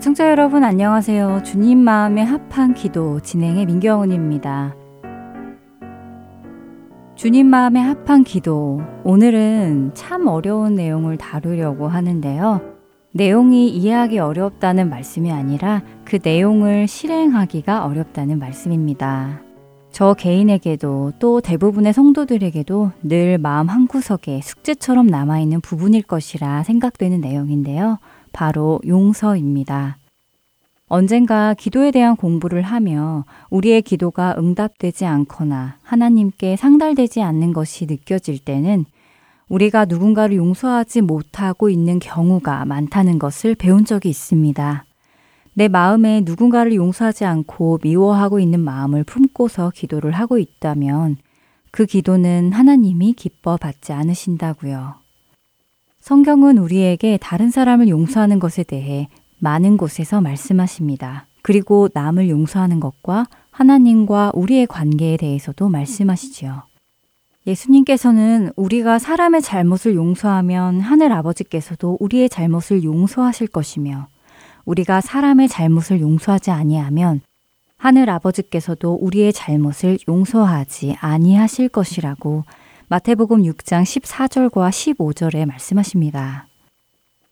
애청자 여러분 안녕하세요. 주님 마음에 합한 기도 진행의 민경훈입니다. 주님 마음에 합한 기도. 오늘은 참 어려운 내용을 다루려고 하는데요. 내용이 이해하기 어렵다는 말씀이 아니라 그 내용을 실행하기가 어렵다는 말씀입니다. 저 개인에게도 또 대부분의 성도들에게도 늘 마음 한구석에 숙제처럼 남아있는 부분일 것이라 생각되는 내용인데요. 바로 용서입니다. 언젠가 기도에 대한 공부를 하며 우리의 기도가 응답되지 않거나 하나님께 상달되지 않는 것이 느껴질 때는 우리가 누군가를 용서하지 못하고 있는 경우가 많다는 것을 배운 적이 있습니다. 내 마음에 누군가를 용서하지 않고 미워하고 있는 마음을 품고서 기도를 하고 있다면 그 기도는 하나님이 기뻐 받지 않으신다고요. 성경은 우리에게 다른 사람을 용서하는 것에 대해 많은 곳에서 말씀하십니다. 그리고 남을 용서하는 것과 하나님과 우리의 관계에 대해서도 말씀하시지요. 예수님께서는 우리가 사람의 잘못을 용서하면 하늘 아버지께서도 우리의 잘못을 용서하실 것이며 우리가 사람의 잘못을 용서하지 아니하면 하늘 아버지께서도 우리의 잘못을 용서하지 아니하실 것이라고 마태복음 6장 14절과 15절에 말씀하십니다.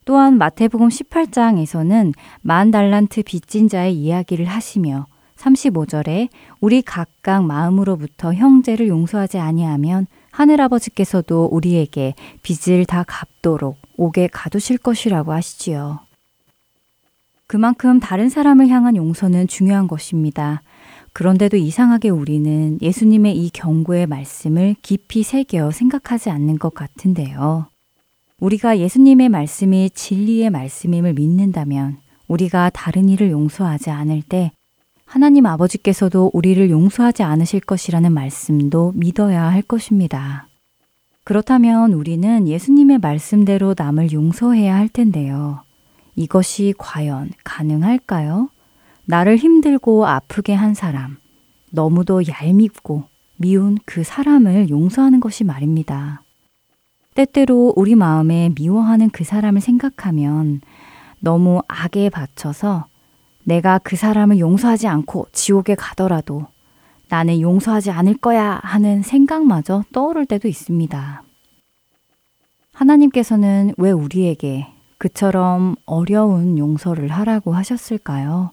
또한 마태복음 18장에서는 만 달란트 빚진 자의 이야기를 하시며 35절에 우리 각각 마음으로부터 형제를 용서하지 아니하면 하늘아버지께서도 우리에게 빚을 다 갚도록 옥에 가두실 것이라고 하시지요. 그만큼 다른 사람을 향한 용서는 중요한 것입니다. 그런데도 이상하게 우리는 예수님의 이 경고의 말씀을 깊이 새겨 생각하지 않는 것 같은데요. 우리가 예수님의 말씀이 진리의 말씀임을 믿는다면 우리가 다른 이를 용서하지 않을 때 하나님 아버지께서도 우리를 용서하지 않으실 것이라는 말씀도 믿어야 할 것입니다. 그렇다면 우리는 예수님의 말씀대로 남을 용서해야 할 텐데요. 이것이 과연 가능할까요? 나를 힘들고 아프게 한 사람, 너무도 얄밉고 미운 그 사람을 용서하는 것이 말입니다. 때때로 우리 마음에 미워하는 그 사람을 생각하면 너무 악에 받쳐서 내가 그 사람을 용서하지 않고 지옥에 가더라도 나는 용서하지 않을 거야 하는 생각마저 떠오를 때도 있습니다. 하나님께서는 왜 우리에게 그처럼 어려운 용서를 하라고 하셨을까요?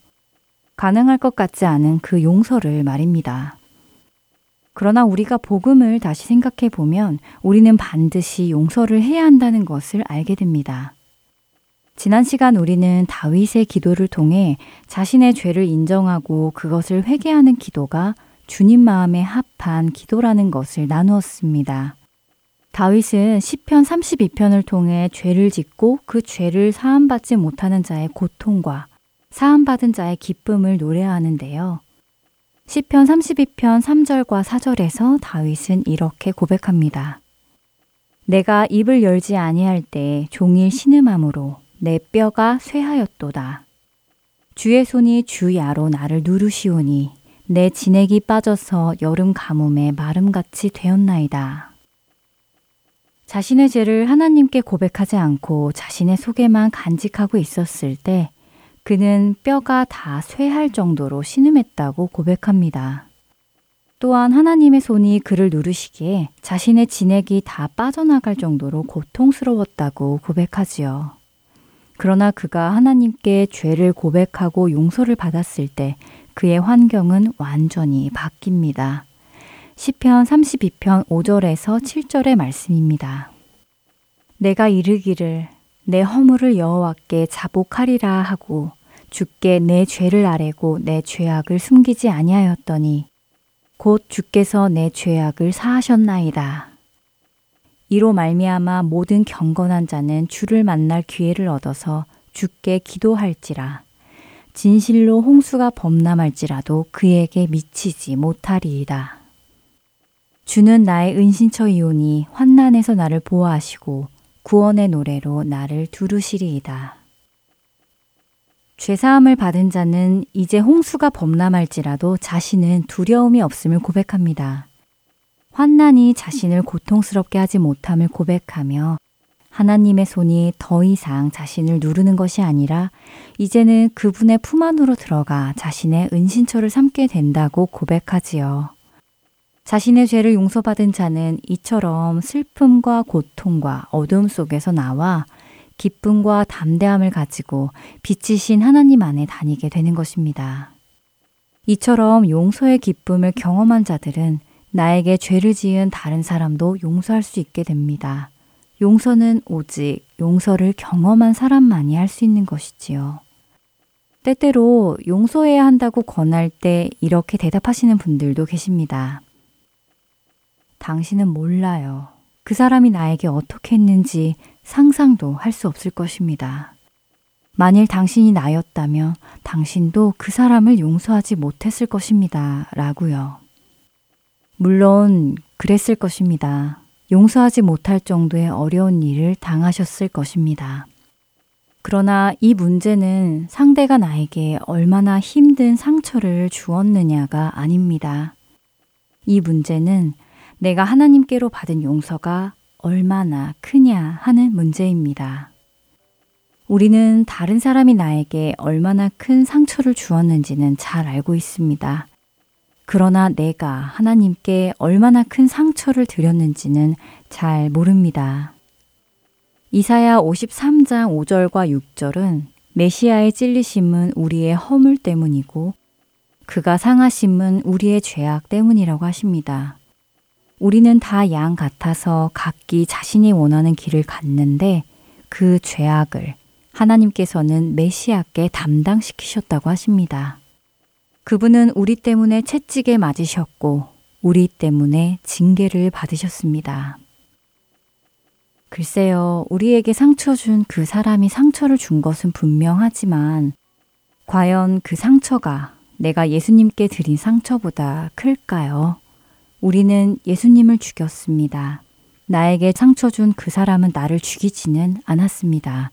가능할 것 같지 않은 그 용서를 말입니다. 그러나 우리가 복음을 다시 생각해 보면 우리는 반드시 용서를 해야 한다는 것을 알게 됩니다. 지난 시간 우리는 다윗의 기도를 통해 자신의 죄를 인정하고 그것을 회개하는 기도가 주님 마음에 합한 기도라는 것을 나누었습니다. 다윗은 시편 32편을 통해 죄를 짓고 그 죄를 사함받지 못하는 자의 고통과 사함받은 자의 기쁨을 노래하는데요. 시편 32편 3절과 4절에서 다윗은 이렇게 고백합니다. 내가 입을 열지 아니할 때 종일 신음함으로 내 뼈가 쇠하였도다. 주의 손이 주야로 나를 누르시오니 내 진액이 빠져서 여름 가뭄에 마름같이 되었나이다. 자신의 죄를 하나님께 고백하지 않고 자신의 속에만 간직하고 있었을 때 그는 뼈가 다 쇠할 정도로 신음했다고 고백합니다. 또한 하나님의 손이 그를 누르시기에 자신의 진액이 다 빠져나갈 정도로 고통스러웠다고 고백하지요. 그러나 그가 하나님께 죄를 고백하고 용서를 받았을 때 그의 환경은 완전히 바뀝니다. 시편 32편 5절에서 7절의 말씀입니다. 내가 이르기를 내 허물을 여호와께 자복하리라 하고 주께 내 죄를 아뢰고 내 죄악을 숨기지 아니하였더니 곧 주께서 내 죄악을 사하셨나이다. 이로 말미암아 모든 경건한 자는 주를 만날 기회를 얻어서 주께 기도할지라 진실로 홍수가 범람할지라도 그에게 미치지 못하리이다. 주는 나의 은신처이오니 환난에서 나를 보호하시고 구원의 노래로 나를 두루시리이다. 죄사함을 받은 자는 이제 홍수가 범람할지라도 자신은 두려움이 없음을 고백합니다. 환난이 자신을 고통스럽게 하지 못함을 고백하며 하나님의 손이 더 이상 자신을 누르는 것이 아니라 이제는 그분의 품 안으로 들어가 자신의 은신처를 삼게 된다고 고백하지요. 자신의 죄를 용서받은 자는 이처럼 슬픔과 고통과 어둠 속에서 나와 기쁨과 담대함을 가지고 빛이신 하나님 안에 다니게 되는 것입니다. 이처럼 용서의 기쁨을 경험한 자들은 나에게 죄를 지은 다른 사람도 용서할 수 있게 됩니다. 용서는 오직 용서를 경험한 사람만이 할 수 있는 것이지요. 때때로 용서해야 한다고 권할 때 이렇게 대답하시는 분들도 계십니다. 당신은 몰라요. 그 사람이 나에게 어떻게 했는지 상상도 할 수 없을 것입니다. 만일 당신이 나였다면 당신도 그 사람을 용서하지 못했을 것입니다. 라고요. 물론 그랬을 것입니다. 용서하지 못할 정도의 어려운 일을 당하셨을 것입니다. 그러나 이 문제는 상대가 나에게 얼마나 힘든 상처를 주었느냐가 아닙니다. 이 문제는 내가 하나님께로 받은 용서가 얼마나 크냐 하는 문제입니다. 우리는 다른 사람이 나에게 얼마나 큰 상처를 주었는지는 잘 알고 있습니다. 그러나 내가 하나님께 얼마나 큰 상처를 드렸는지는 잘 모릅니다. 이사야 53장 5절과 6절은 메시아의 찔리심은 우리의 허물 때문이고 그가 상하심은 우리의 죄악 때문이라고 하십니다. 우리는 다 양 같아서 각기 자신이 원하는 길을 갔는데 그 죄악을 하나님께서는 메시아께 담당시키셨다고 하십니다. 그분은 우리 때문에 채찍에 맞으셨고 우리 때문에 징계를 받으셨습니다. 글쎄요, 우리에게 상처 준 그 사람이 상처를 준 것은 분명하지만 과연 그 상처가 내가 예수님께 드린 상처보다 클까요? 우리는 예수님을 죽였습니다. 나에게 상처 준 그 사람은 나를 죽이지는 않았습니다.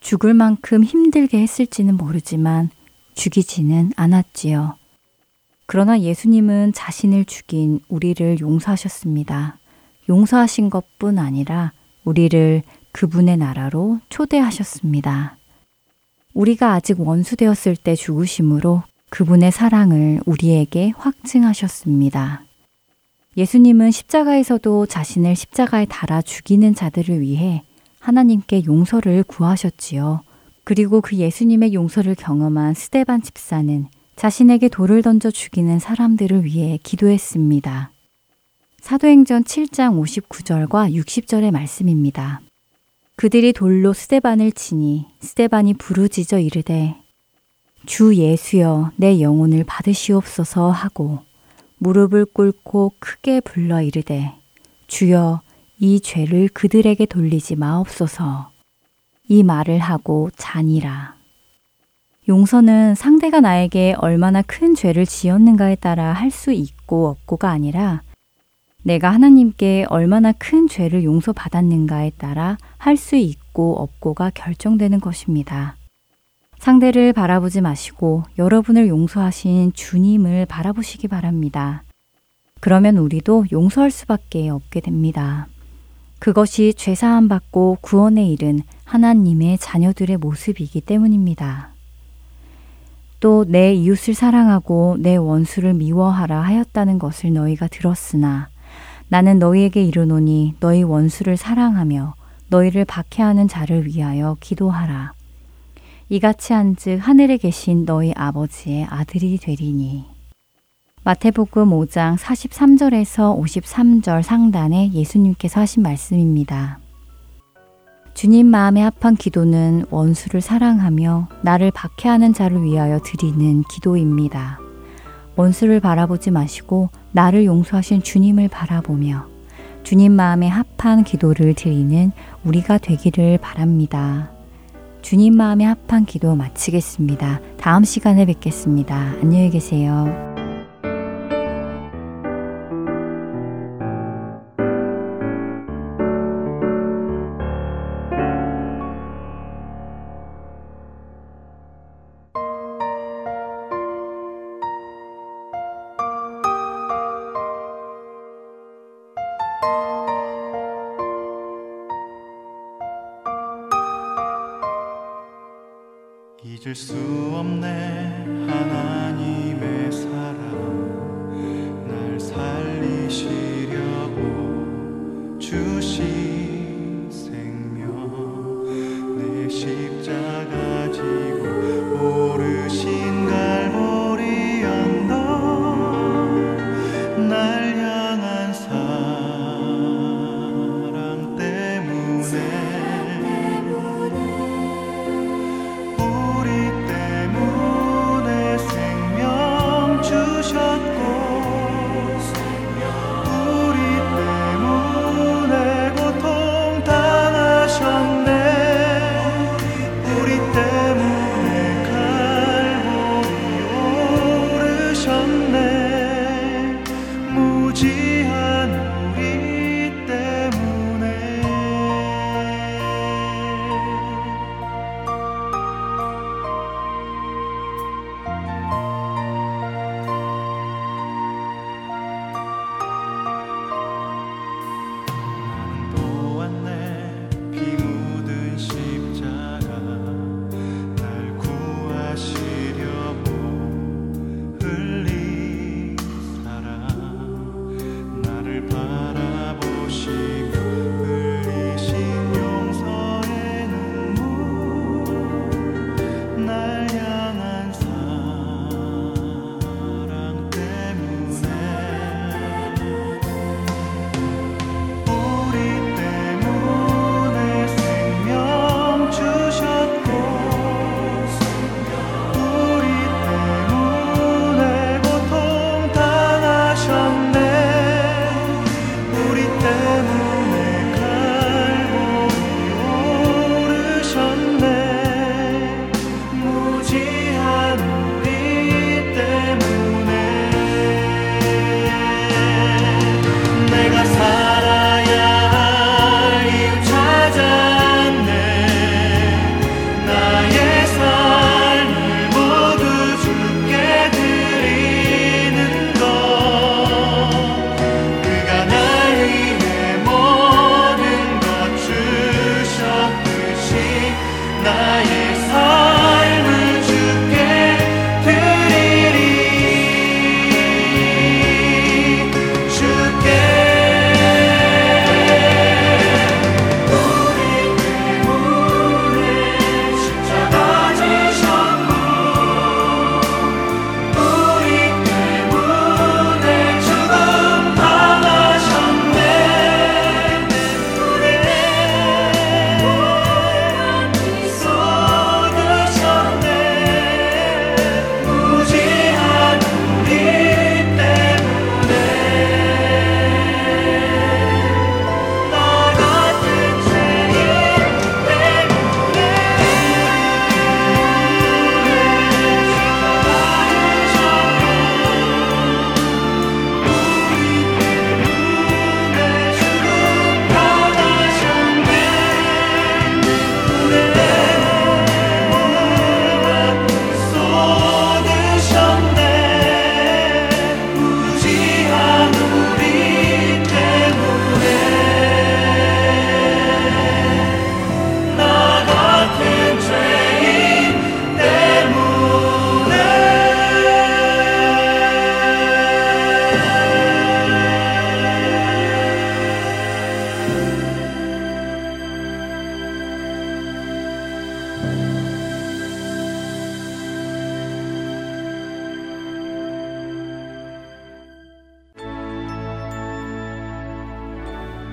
죽을 만큼 힘들게 했을지는 모르지만 죽이지는 않았지요. 그러나 예수님은 자신을 죽인 우리를 용서하셨습니다. 용서하신 것 뿐 아니라 우리를 그분의 나라로 초대하셨습니다. 우리가 아직 원수되었을 때 죽으심으로 그분의 사랑을 우리에게 확증하셨습니다. 예수님은 십자가에서도 자신을 십자가에 달아 죽이는 자들을 위해 하나님께 용서를 구하셨지요. 그리고 그 예수님의 용서를 경험한 스데반 집사는 자신에게 돌을 던져 죽이는 사람들을 위해 기도했습니다. 사도행전 7장 59절과 60절의 말씀입니다. 그들이 돌로 스데반을 치니 스데반이 부르짖어 이르되 주 예수여 내 영혼을 받으시옵소서 하고 무릎을 꿇고 크게 불러 이르되 주여 이 죄를 그들에게 돌리지 마옵소서. 이 말을 하고 자니라. 용서는 상대가 나에게 얼마나 큰 죄를 지었는가에 따라 할 수 있고 없고가 아니라 내가 하나님께 얼마나 큰 죄를 용서받았는가에 따라 할 수 있고 없고가 결정되는 것입니다. 상대를 바라보지 마시고 여러분을 용서하신 주님을 바라보시기 바랍니다. 그러면 우리도 용서할 수밖에 없게 됩니다. 그것이 죄사함 받고 구원에 이른 하나님의 자녀들의 모습이기 때문입니다. 또 내 이웃을 사랑하고 내 원수를 미워하라 하였다는 것을 너희가 들었으나 나는 너희에게 이르노니 너희 원수를 사랑하며 너희를 박해하는 자를 위하여 기도하라. 이같이 한즉 하늘에 계신 너희 아버지의 아들이 되리니. 마태복음 5장 43절에서 53절 상단에 예수님께서 하신 말씀입니다. 주님 마음에 합한 기도는 원수를 사랑하며 나를 박해하는 자를 위하여 드리는 기도입니다. 원수를 바라보지 마시고 나를 용서하신 주님을 바라보며 주님 마음에 합한 기도를 드리는 우리가 되기를 바랍니다. 주님 마음에 합한 기도 마치겠습니다. 다음 시간에 뵙겠습니다. 안녕히 계세요. 수 없네.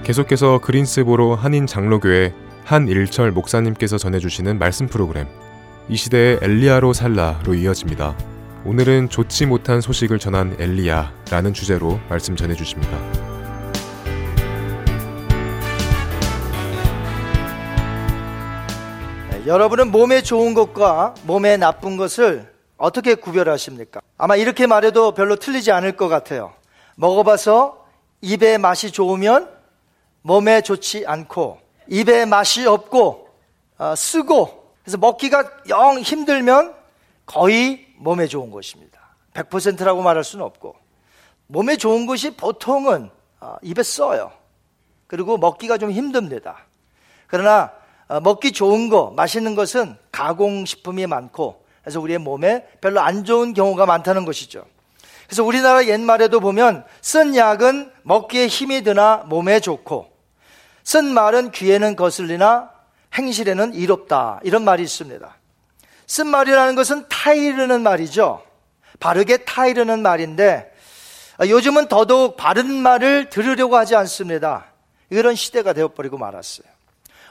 계속해서 그린스보로 한인 장로교회 한일철 목사님께서 전해주시는 말씀 프로그램 이 시대의 엘리야로 살라로 이어집니다. 오늘은 좋지 못한 소식을 전한 엘리야라는 주제로 말씀 전해주십니다. 네, 여러분은 몸에 좋은 것과 몸에 나쁜 것을 어떻게 구별하십니까? 아마 이렇게 말해도 별로 틀리지 않을 것 같아요. 먹어봐서 입에 맛이 좋으면 몸에 좋지 않고 입에 맛이 없고 어, 쓰고 그래서 먹기가 영 힘들면 거의 몸에 좋은 것입니다. 100%라고 말할 수는 없고 몸에 좋은 것이 보통은 어, 입에 써요. 그리고 먹기가 좀 힘듭니다. 그러나 어, 먹기 좋은 거, 맛있는 것은 가공식품이 많고 그래서 우리의 몸에 별로 안 좋은 경우가 많다는 것이죠. 그래서 우리나라 옛말에도 보면 쓴 약은 먹기에 힘이 드나 몸에 좋고 쓴 말은 귀에는 거슬리나 행실에는 이롭다. 이런 말이 있습니다. 쓴 말이라는 것은 타이르는 말이죠. 바르게 타이르는 말인데 요즘은 더더욱 바른 말을 들으려고 하지 않습니다. 이런 시대가 되어버리고 말았어요.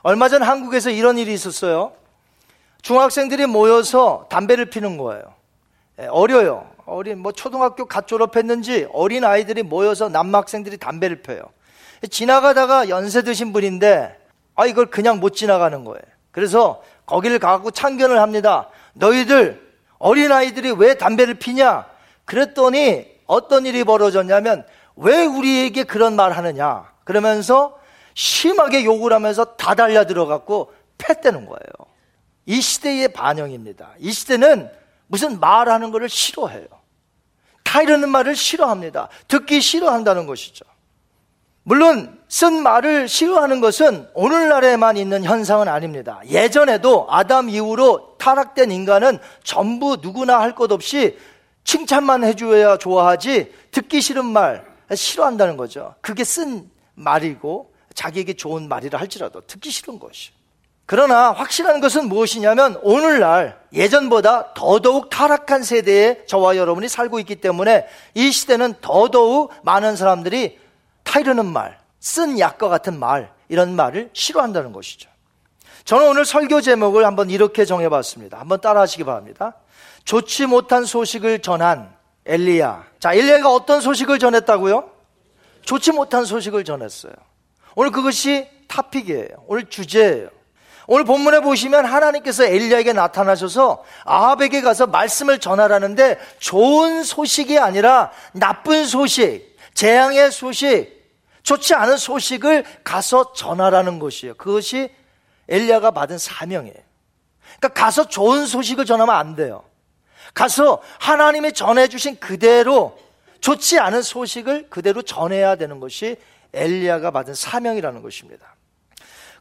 얼마 전 한국에서 이런 일이 있었어요. 중학생들이 모여서 담배를 피는 거예요. 예, 어려요. 어린 뭐 초등학교 갓 졸업했는지 어린 아이들이 모여서 남학생들이 담배를 펴요. 지나가다가 연세 드신 분인데 아 이걸 그냥 못 지나가는 거예요. 그래서 거기를 가고 참견을 합니다. 너희들 어린 아이들이 왜 담배를 피냐? 그랬더니 어떤 일이 벌어졌냐면 왜 우리에게 그런 말 하느냐? 그러면서 심하게 욕을 하면서 다 달려 들어갔고 패대는 거예요. 이 시대의 반영입니다. 이 시대는 무슨 말하는 것을 싫어해요. 타이르는 말을 싫어합니다. 듣기 싫어한다는 것이죠. 물론 쓴 말을 싫어하는 것은 오늘날에만 있는 현상은 아닙니다. 예전에도 아담 이후로 타락된 인간은 전부 누구나 할 것 없이 칭찬만 해줘야 좋아하지 듣기 싫은 말 싫어한다는 거죠. 그게 쓴 말이고 자기에게 좋은 말이라 할지라도 듣기 싫은 것이. 그러나 확실한 것은 무엇이냐면 오늘날 예전보다 더더욱 타락한 세대에 저와 여러분이 살고 있기 때문에 이 시대는 더더욱 많은 사람들이 타이르는 말, 쓴 약과 같은 말, 이런 말을 싫어한다는 것이죠. 저는 오늘 설교 제목을 한번 이렇게 정해봤습니다. 한번 따라 하시기 바랍니다. 좋지 못한 소식을 전한 엘리야. 자, 엘리야가 어떤 소식을 전했다고요? 좋지 못한 소식을 전했어요. 오늘 그것이 타픽이에요. 오늘 주제예요. 오늘 본문에 보시면 하나님께서 엘리야에게 나타나셔서 아합에게 가서 말씀을 전하라는데 좋은 소식이 아니라 나쁜 소식, 재앙의 소식, 좋지 않은 소식을 가서 전하라는 것이에요. 그것이 엘리야가 받은 사명이에요. 그러니까 가서 좋은 소식을 전하면 안 돼요. 가서 하나님이 전해주신 그대로 좋지 않은 소식을 그대로 전해야 되는 것이 엘리야가 받은 사명이라는 것입니다.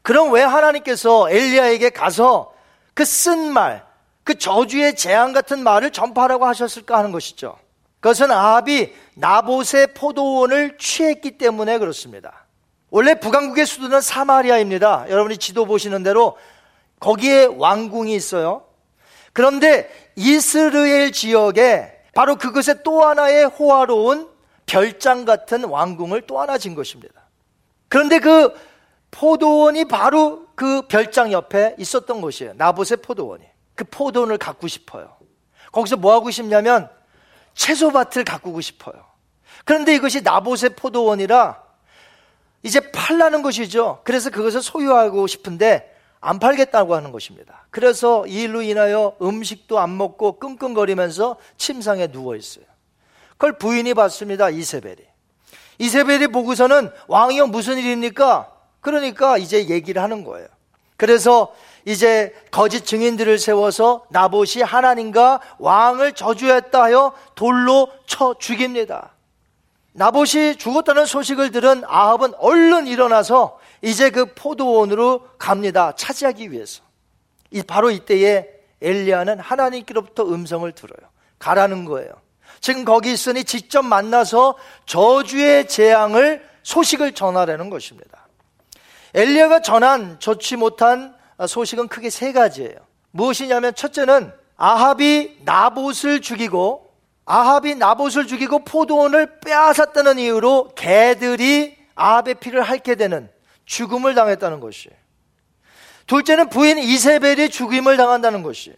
그럼 왜 하나님께서 엘리야에게 가서 그 쓴 말, 그 저주의 재앙 같은 말을 전파하라고 하셨을까 하는 것이죠. 그것은 아합이 나봇의 포도원을 취했기 때문에 그렇습니다. 원래 북왕국의 수도는 사마리아입니다. 여러분이 지도 보시는 대로 거기에 왕궁이 있어요. 그런데 이스라엘 지역에 바로 그것의 또 하나의 호화로운 별장 같은 왕궁을 또 하나 진 것입니다. 그런데 그 포도원이 바로 그 별장 옆에 있었던 곳이에요. 나봇의 포도원이. 그 포도원을 갖고 싶어요. 거기서 뭐 하고 싶냐면 채소밭을 가꾸고 싶어요. 그런데 이것이 나봇의 포도원이라 이제 팔라는 것이죠. 그래서 그것을 소유하고 싶은데 안 팔겠다고 하는 것입니다. 그래서 이 일로 인하여 음식도 안 먹고 끙끙거리면서 침상에 누워 있어요. 그걸 부인이 봤습니다. 이세벨이. 이세벨이 보고서는 왕이여 무슨 일입니까? 그러니까 이제 얘기를 하는 거예요. 그래서 이제 거짓 증인들을 세워서 나봇이 하나님과 왕을 저주했다 하여 돌로 쳐 죽입니다. 나봇이 죽었다는 소식을 들은 아합은 얼른 일어나서 이제 그 포도원으로 갑니다. 차지하기 위해서. 바로 이때에 엘리야는 하나님께로부터 음성을 들어요. 가라는 거예요. 지금 거기 있으니 직접 만나서 저주의 재앙을 소식을 전하라는 것입니다. 엘리야가 전한 좋지 못한 소식은 크게 세 가지예요. 무엇이냐면 첫째는 아합이 나봇을 죽이고 아합이 나봇을 죽이고 포도원을 빼앗았다는 이유로 개들이 아합의 피를 핥게 되는 죽음을 당했다는 것이에요. 둘째는 부인 이세벨이 죽임을 당한다는 것이에요.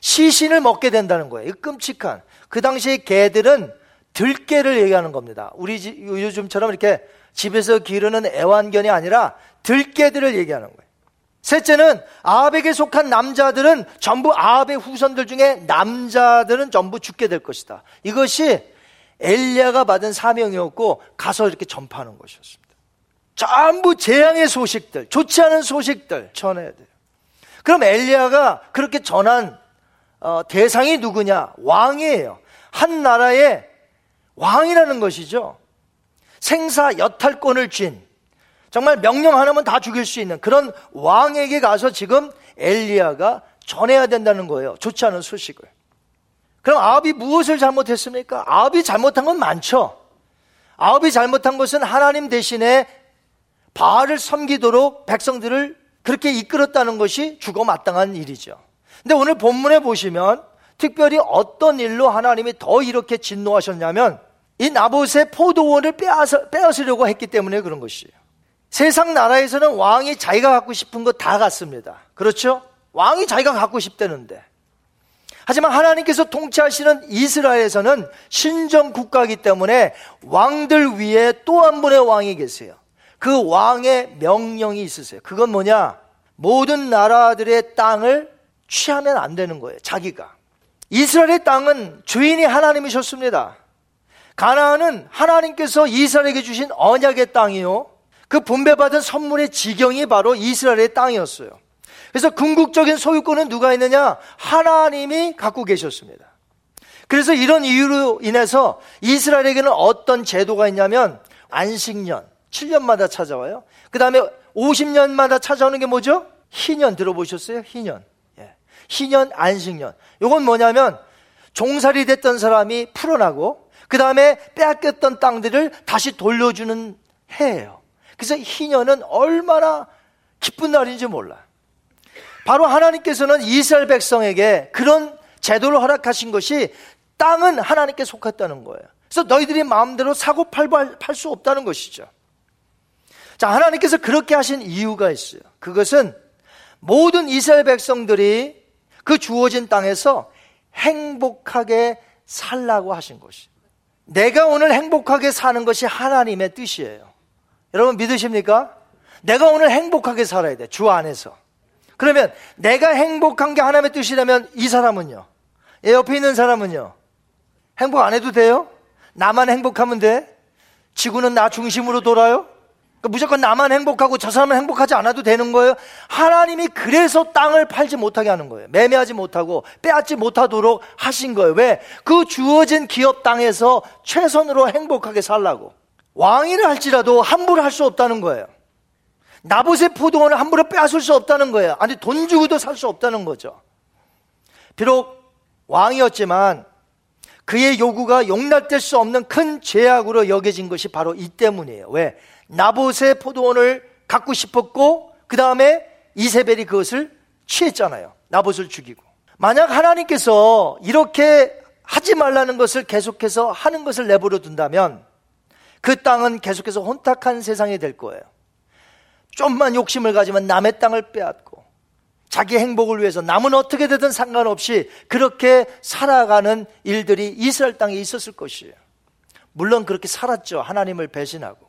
시신을 먹게 된다는 거예요. 끔찍한. 그 당시에 개들은 들깨를 얘기하는 겁니다. 우리 요즘처럼 이렇게 집에서 기르는 애완견이 아니라 들깨들을 얘기하는 거예요. 셋째는 아합에게 속한 남자들은 전부 아합의 후손들 중에 남자들은 전부 죽게 될 것이다. 이것이 엘리야가 받은 사명이었고 가서 이렇게 전파하는 것이었습니다. 전부 재앙의 소식들, 좋지 않은 소식들 전해야 돼요. 그럼 엘리야가 그렇게 전한 어, 대상이 누구냐? 왕이에요. 한 나라의 왕이라는 것이죠. 생사 여탈권을 쥔 정말 명령 하나면 다 죽일 수 있는 그런 왕에게 가서 지금 엘리야가 전해야 된다는 거예요. 좋지 않은 소식을. 그럼 아합이 무엇을 잘못했습니까? 아합이 잘못한 건 많죠. 아합이 잘못한 것은 하나님 대신에 바알을 섬기도록 백성들을 그렇게 이끌었다는 것이 죽어 마땅한 일이죠. 근데 오늘 본문에 보시면 특별히 어떤 일로 하나님이 더 이렇게 진노하셨냐면 이 나봇의 포도원을 빼앗으려고 했기 때문에 그런 것이에요. 세상 나라에서는 왕이 자기가 갖고 싶은 거 다 갖습니다. 그렇죠? 왕이 자기가 갖고 싶다는데. 하지만 하나님께서 통치하시는 이스라엘에서는 신정 국가이기 때문에 왕들 위에 또 한 분의 왕이 계세요. 그 왕의 명령이 있으세요. 그건 뭐냐? 모든 나라들의 땅을 취하면 안 되는 거예요. 자기가. 이스라엘의 땅은 주인이 하나님이셨습니다. 가나안은 하나님께서 이스라엘에게 주신 언약의 땅이요. 그 분배받은 선물의 지경이 바로 이스라엘의 땅이었어요. 그래서 궁극적인 소유권은 누가 있느냐? 하나님이 갖고 계셨습니다. 그래서 이런 이유로 인해서 이스라엘에게는 어떤 제도가 있냐면 안식년, 7년마다 찾아와요. 그 다음에 50년마다 찾아오는 게 뭐죠? 희년 들어보셨어요? 희년. 희년, 안식년. 이건 뭐냐면 종살이 됐던 사람이 풀어나고 그 다음에 빼앗겼던 땅들을 다시 돌려주는 해예요. 그래서 희년은 얼마나 기쁜 날인지 몰라. 바로 하나님께서는 이스라엘 백성에게 그런 제도를 허락하신 것이 땅은 하나님께 속했다는 거예요. 그래서 너희들이 마음대로 사고 팔고 팔 수 없다는 것이죠. 자, 하나님께서 그렇게 하신 이유가 있어요. 그것은 모든 이스라엘 백성들이 그 주어진 땅에서 행복하게 살라고 하신 것이. 내가 오늘 행복하게 사는 것이 하나님의 뜻이에요. 여러분 믿으십니까? 내가 오늘 행복하게 살아야 돼. 주 안에서. 그러면 내가 행복한 게 하나님의 뜻이라면 이 사람은요? 옆에 있는 사람은요? 행복 안 해도 돼요? 나만 행복하면 돼? 지구는 나 중심으로 돌아요? 그러니까 무조건 나만 행복하고 저 사람은 행복하지 않아도 되는 거예요. 하나님이 그래서 땅을 팔지 못하게 하는 거예요. 매매하지 못하고 빼앗지 못하도록 하신 거예요. 왜? 그 주어진 기업 땅에서 최선으로 행복하게 살라고. 왕위를 할지라도 함부로 할 수 없다는 거예요. 나봇의 포도원을 함부로 빼앗을 수 없다는 거예요. 아니 돈 주고도 살 수 없다는 거죠. 비록 왕이었지만 그의 요구가 용납될 수 없는 큰 죄악으로 여겨진 것이 바로 이 때문이에요. 왜? 나봇의 포도원을 갖고 싶었고 그 다음에 이세벨이 그것을 취했잖아요. 나봇을 죽이고. 만약 하나님께서 이렇게 하지 말라는 것을 계속해서 하는 것을 내버려 둔다면 그 땅은 계속해서 혼탁한 세상이 될 거예요. 좀만 욕심을 가지면 남의 땅을 빼앗고 자기 행복을 위해서 남은 어떻게 되든 상관없이 그렇게 살아가는 일들이 이스라엘 땅에 있었을 것이에요. 물론 그렇게 살았죠. 하나님을 배신하고.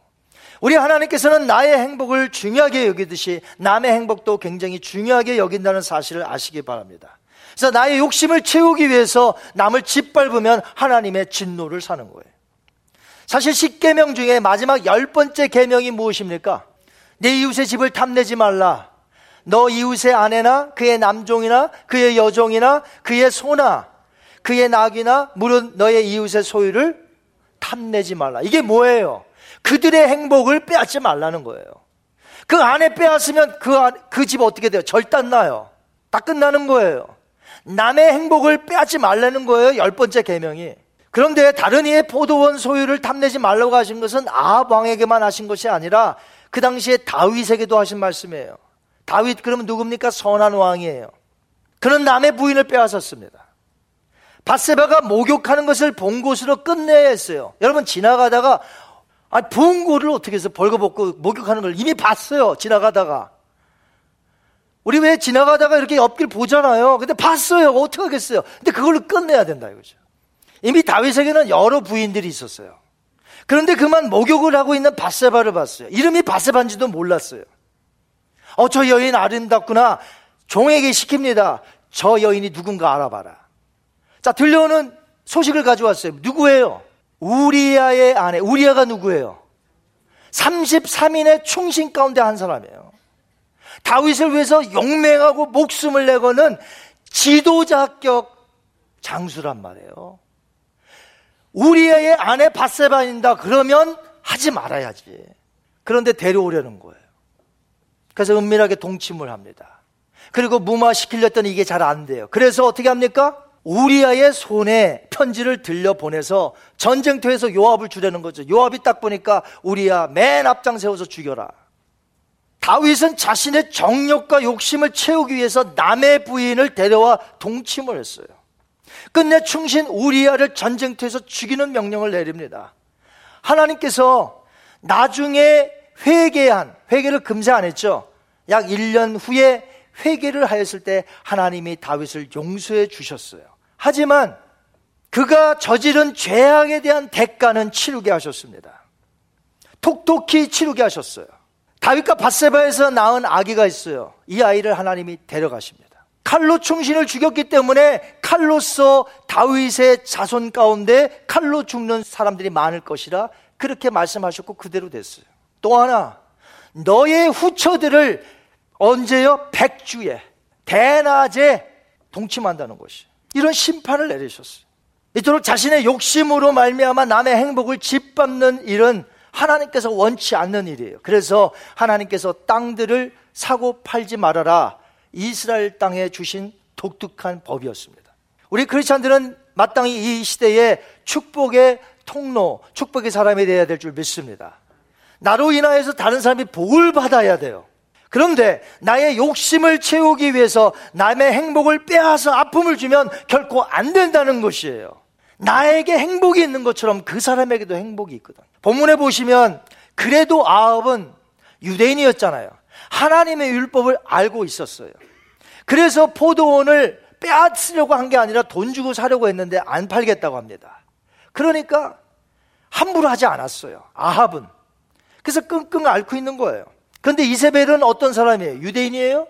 우리 하나님께서는 나의 행복을 중요하게 여기듯이 남의 행복도 굉장히 중요하게 여긴다는 사실을 아시기 바랍니다. 그래서 나의 욕심을 채우기 위해서 남을 짓밟으면 하나님의 진노를 사는 거예요. 사실 10계명 중에 마지막 열 번째 계명이 무엇입니까? 내 이웃의 집을 탐내지 말라. 너 이웃의 아내나 그의 남종이나 그의 여종이나 그의 소나 그의 낙이나 물은 너의 이웃의 소유를 탐내지 말라. 이게 뭐예요? 그들의 행복을 빼앗지 말라는 거예요. 그 안에 빼앗으면 그, 그 집 어떻게 돼요? 절단 나요. 다 끝나는 거예요. 남의 행복을 빼앗지 말라는 거예요. 열 번째 계명이. 그런데 다른 이의 포도원 소유를 탐내지 말라고 하신 것은 아합 왕에게만 하신 것이 아니라 그 당시에 다윗에게도 하신 말씀이에요. 다윗 그러면 누굽니까? 선한 왕이에요. 그는 남의 부인을 빼앗았습니다. 바세바가 목욕하는 것을 본 곳으로 끝내야 했어요. 여러분 지나가다가 아, 거를 어떻게 해서 벌거벗고 목욕하는 걸 이미 봤어요. 지나가다가. 우리 왜 지나가다가 이렇게 옆길 보잖아요. 근데 봤어요. 어떻게 하겠어요? 근데 그걸로 끝내야 된다 이거죠. 이미 다윗에게는 여러 부인들이 있었어요. 그런데 그만 목욕을 하고 있는 바세바를 봤어요. 이름이 바세바인지도 몰랐어요. 어, 저 여인 아름답구나. 종에게 시킵니다. 저 여인이 누군가 알아봐라. 자, 들려오는 소식을 가져왔어요. 누구예요? 우리아의 아내. 우리아가 누구예요? 33인의 충신 가운데 한 사람이에요. 다윗을 위해서 용맹하고 목숨을 내고는 지도자격 장수란 말이에요. 우리의 아내 바세바인다 그러면 하지 말아야지. 그런데 데려오려는 거예요. 그래서 은밀하게 동침을 합니다. 그리고 무마시키려 했더니 이게 잘 안 돼요. 그래서 어떻게 합니까? 우리아의 손에 편지를 들려 보내서 전쟁터에서 요압을 주려는 거죠. 요압이 딱 보니까 우리아 맨 앞장 세워서 죽여라. 다윗은 자신의 정욕과 욕심을 채우기 위해서 남의 부인을 데려와 동침을 했어요. 끝내 충신 우리아를 전쟁터에서 죽이는 명령을 내립니다. 하나님께서 나중에 회개한, 회개를 금세 안 했죠. 약 1년 후에 회개를 하였을 때 하나님이 다윗을 용서해 주셨어요. 하지만 그가 저지른 죄악에 대한 대가는 치르게 하셨습니다. 톡톡히 치르게 하셨어요. 다윗과 바세바에서 낳은 아기가 있어요. 이 아이를 하나님이 데려가십니다. 칼로 충신을 죽였기 때문에 칼로서 다윗의 자손 가운데 칼로 죽는 사람들이 많을 것이라 그렇게 말씀하셨고 그대로 됐어요. 또 하나 너의 후처들을 언제요? 백주에 대낮에 동침한다는 것이 이런 심판을 내리셨어요. 이토록 자신의 욕심으로 말미암아 남의 행복을 짓밟는 일은 하나님께서 원치 않는 일이에요. 그래서 하나님께서 땅들을 사고 팔지 말아라. 이스라엘 땅에 주신 독특한 법이었습니다. 우리 크리스찬들은 마땅히 이 시대에 축복의 통로, 축복의 사람이 되어야 될 줄 믿습니다. 나로 인하여서 다른 사람이 복을 받아야 돼요. 그런데 나의 욕심을 채우기 위해서 남의 행복을 빼앗아 아픔을 주면 결코 안 된다는 것이에요. 나에게 행복이 있는 것처럼 그 사람에게도 행복이 있거든. 본문에 보시면 그래도 아합은 유대인이었잖아요. 하나님의 율법을 알고 있었어요. 그래서 포도원을 빼앗으려고 한 게 아니라 돈 주고 사려고 했는데 안 팔겠다고 합니다. 그러니까 함부로 하지 않았어요. 아합은. 그래서 끙끙 앓고 있는 거예요. 그런데 이세벨은 어떤 사람이에요? 유대인이에요?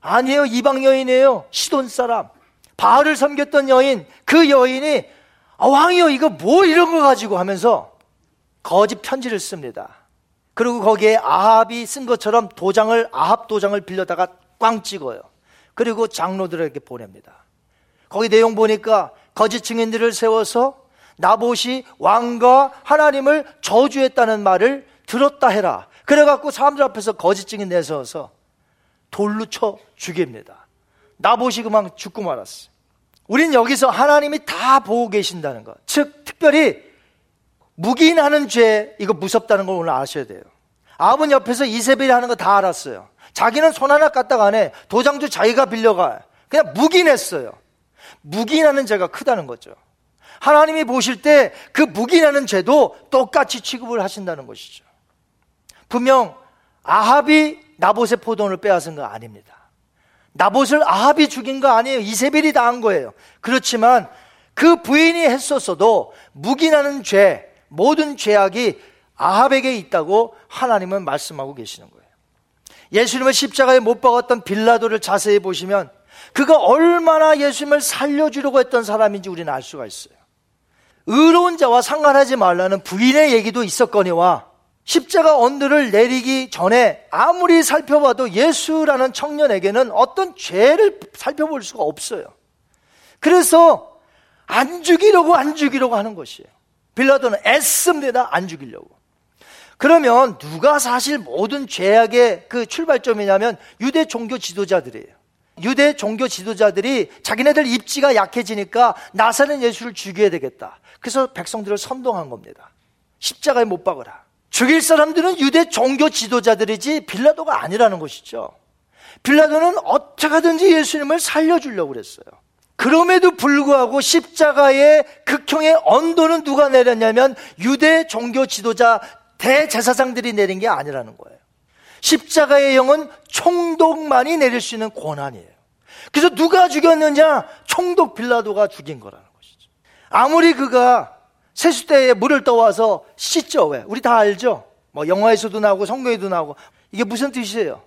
아니에요. 이방 여인이에요. 시돈 사람. 바알을 섬겼던 여인. 그 여인이 아, 왕이요 이거 뭐 이런 거 가지고 하면서 거짓 편지를 씁니다. 그리고 거기에 아합이 쓴 것처럼 도장을 아합 도장을 빌려다가 꽝 찍어요. 그리고 장로들에게 보냅니다. 거기 내용 보니까 거짓 증인들을 세워서 나봇이 왕과 하나님을 저주했다는 말을 들었다 해라. 그래갖고 사람들 앞에서 거짓 증인 내세워서 돌로 쳐 죽입니다. 나봇이 그만 죽고 말았어요. 우린 여기서 하나님이 다 보고 계신다는 것. 즉, 특별히 묵인하는 죄, 이거 무섭다는 걸 오늘 아셔야 돼요. 아버님 옆에서 이세벨이 하는 거 다 알았어요. 자기는 손 하나 까딱 안 해. 도장도 자기가 빌려가. 그냥 묵인했어요. 묵인하는 죄가 크다는 거죠. 하나님이 보실 때 그 묵인하는 죄도 똑같이 취급을 하신다는 것이죠. 분명 아합이 나봇의 포도원을 빼앗은 거 아닙니다. 나봇을 아합이 죽인 거 아니에요. 이세벨이 다한 거예요. 그렇지만 그 부인이 했었어도 묵인하는 죄, 모든 죄악이 아합에게 있다고 하나님은 말씀하고 계시는 거예요. 예수님을 십자가에 못 박았던 빌라도를 자세히 보시면 그가 얼마나 예수님을 살려주려고 했던 사람인지 우리는 알 수가 있어요. 의로운 자와 상관하지 말라는 부인의 얘기도 있었거니와 십자가 언들을 내리기 전에 아무리 살펴봐도 예수라는 청년에게는 어떤 죄를 살펴볼 수가 없어요. 그래서 안 죽이려고 안 죽이려고 하는 것이에요. 빌라도는 애씁니다. 안 죽이려고. 그러면 누가 사실 모든 죄악의 그 출발점이냐면 유대 종교 지도자들이에요. 유대 종교 지도자들이 자기네들 입지가 약해지니까 나사는 예수를 죽여야 되겠다. 그래서 백성들을 선동한 겁니다. 십자가에 못 박으라. 죽일 사람들은 유대 종교 지도자들이지 빌라도가 아니라는 것이죠. 빌라도는 어떻게든지 예수님을 살려주려고 그랬어요. 그럼에도 불구하고 십자가의 극형의 언도는 누가 내렸냐면 유대 종교 지도자 대제사장들이 내린 게 아니라는 거예요. 십자가의 영은 총독만이 내릴 수 있는 권한이에요. 그래서 누가 죽였느냐? 총독 빌라도가 죽인 거라는 것이죠. 아무리 그가 세수대에 물을 떠와서 씻죠. 왜? 우리 다 알죠? 뭐 영화에서도 나오고 성경에도 나오고 이게 무슨 뜻이에요?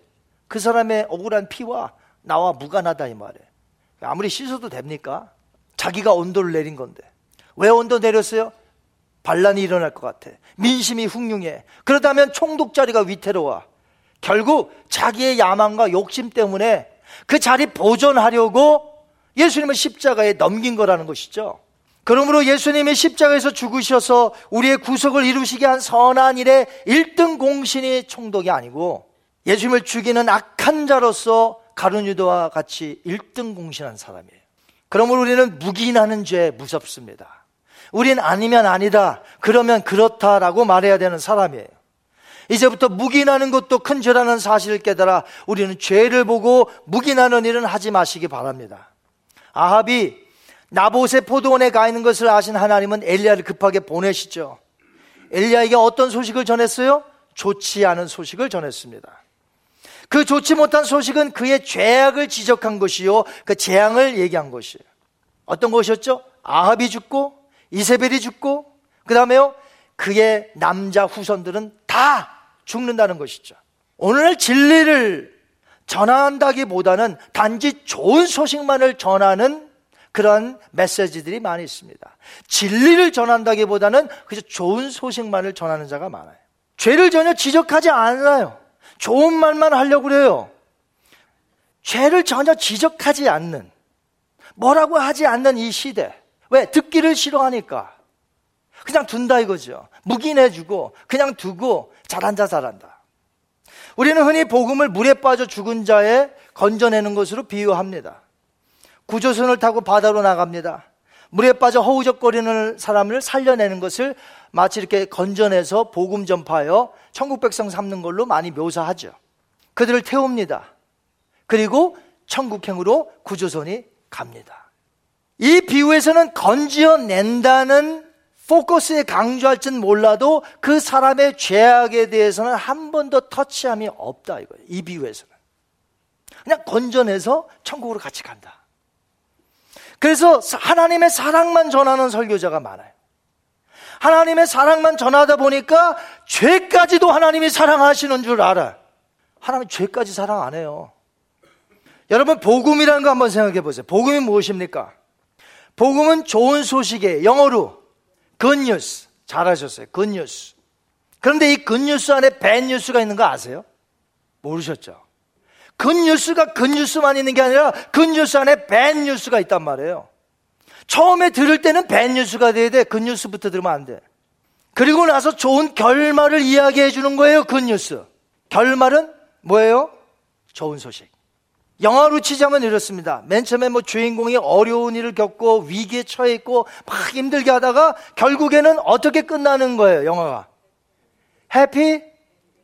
그 사람의 억울한 피와 나와 무관하다 이 말이에요. 아무리 씻어도 됩니까? 자기가 온도를 내린 건데. 왜 온도 내렸어요? 반란이 일어날 것 같아. 민심이 흉흉해. 그러다면 총독 자리가 위태로워. 결국 자기의 야망과 욕심 때문에 그 자리 보존하려고 예수님을 십자가에 넘긴 거라는 것이죠. 그러므로 예수님이 십자가에서 죽으셔서 우리의 구속을 이루시게 한 선한 일의 1등 공신이 총독이 아니고 예수님을 죽이는 악한 자로서 가룟 유다와 같이 1등 공신한 사람이에요. 그러므로 우리는 묵인하는 죄 무섭습니다. 우린 아니면 아니다. 그러면 그렇다라고 말해야 되는 사람이에요. 이제부터 묵인하는 것도 큰 죄라는 사실을 깨달아 우리는 죄를 보고 묵인하는 일은 하지 마시기 바랍니다. 아합이 나봇의 포도원에 가 있는 것을 아신 하나님은 엘리야를 급하게 보내시죠. 엘리야에게 어떤 소식을 전했어요? 좋지 않은 소식을 전했습니다. 그 좋지 못한 소식은 그의 죄악을 지적한 것이요. 그 재앙을 얘기한 것이에요. 어떤 것이었죠? 아합이 죽고, 이세벨이 죽고, 그 다음에요. 그의 남자 후손들은 다 죽는다는 것이죠. 오늘 진리를 전한다기 보다는 단지 좋은 소식만을 전하는 그런 메시지들이 많이 있습니다. 진리를 전한다기 보다는 그저 좋은 소식만을 전하는 자가 많아요. 죄를 전혀 지적하지 않아요. 좋은 말만 하려고 그래요. 죄를 전혀 지적하지 않는, 뭐라고 하지 않는 이 시대. 왜? 듣기를 싫어하니까. 그냥 둔다 이거죠. 묵인해주고, 그냥 두고, 잘한다, 잘한다. 우리는 흔히 복음을 물에 빠져 죽은 자에 건져내는 것으로 비유합니다. 구조선을 타고 바다로 나갑니다. 물에 빠져 허우적거리는 사람을 살려내는 것을 마치 이렇게 건져내서 복음 전파하여 천국 백성 삼는 걸로 많이 묘사하죠. 그들을 태웁니다. 그리고 천국행으로 구조선이 갑니다. 이 비유에서는 건지어낸다는 포커스에 강조할지는 몰라도 그 사람의 죄악에 대해서는 한 번도 터치함이 없다 이거예요. 이 비유에서는. 그냥 건져내서 천국으로 같이 간다. 그래서 하나님의 사랑만 전하는 설교자가 많아요. 하나님의 사랑만 전하다 보니까 죄까지도 하나님이 사랑하시는 줄 알아. 하나님 죄까지 사랑 안 해요. 여러분 복음이라는 거 한번 생각해 보세요. 복음이 무엇입니까? 복음은 좋은 소식에 영어로 굿뉴스 잘하셨어요. 굿뉴스. 그런데 이 굿뉴스 안에 밴뉴스가 있는 거 아세요? 모르셨죠? 굿뉴스가 굿뉴스만 있는 게 아니라 good news 안에 bad news가 있단 말이에요. 처음에 들을 때는 bad news가 돼야 돼. good news부터 들으면 안 돼. 그리고 나서 좋은 결말을 이야기해 주는 거예요. good news. 결말은 뭐예요? 좋은 소식. 영화로 치자면 이렇습니다. 맨 처음에 뭐 주인공이 어려운 일을 겪고 위기에 처해 있고 막 힘들게 하다가 결국에는 어떻게 끝나는 거예요, 영화가? happy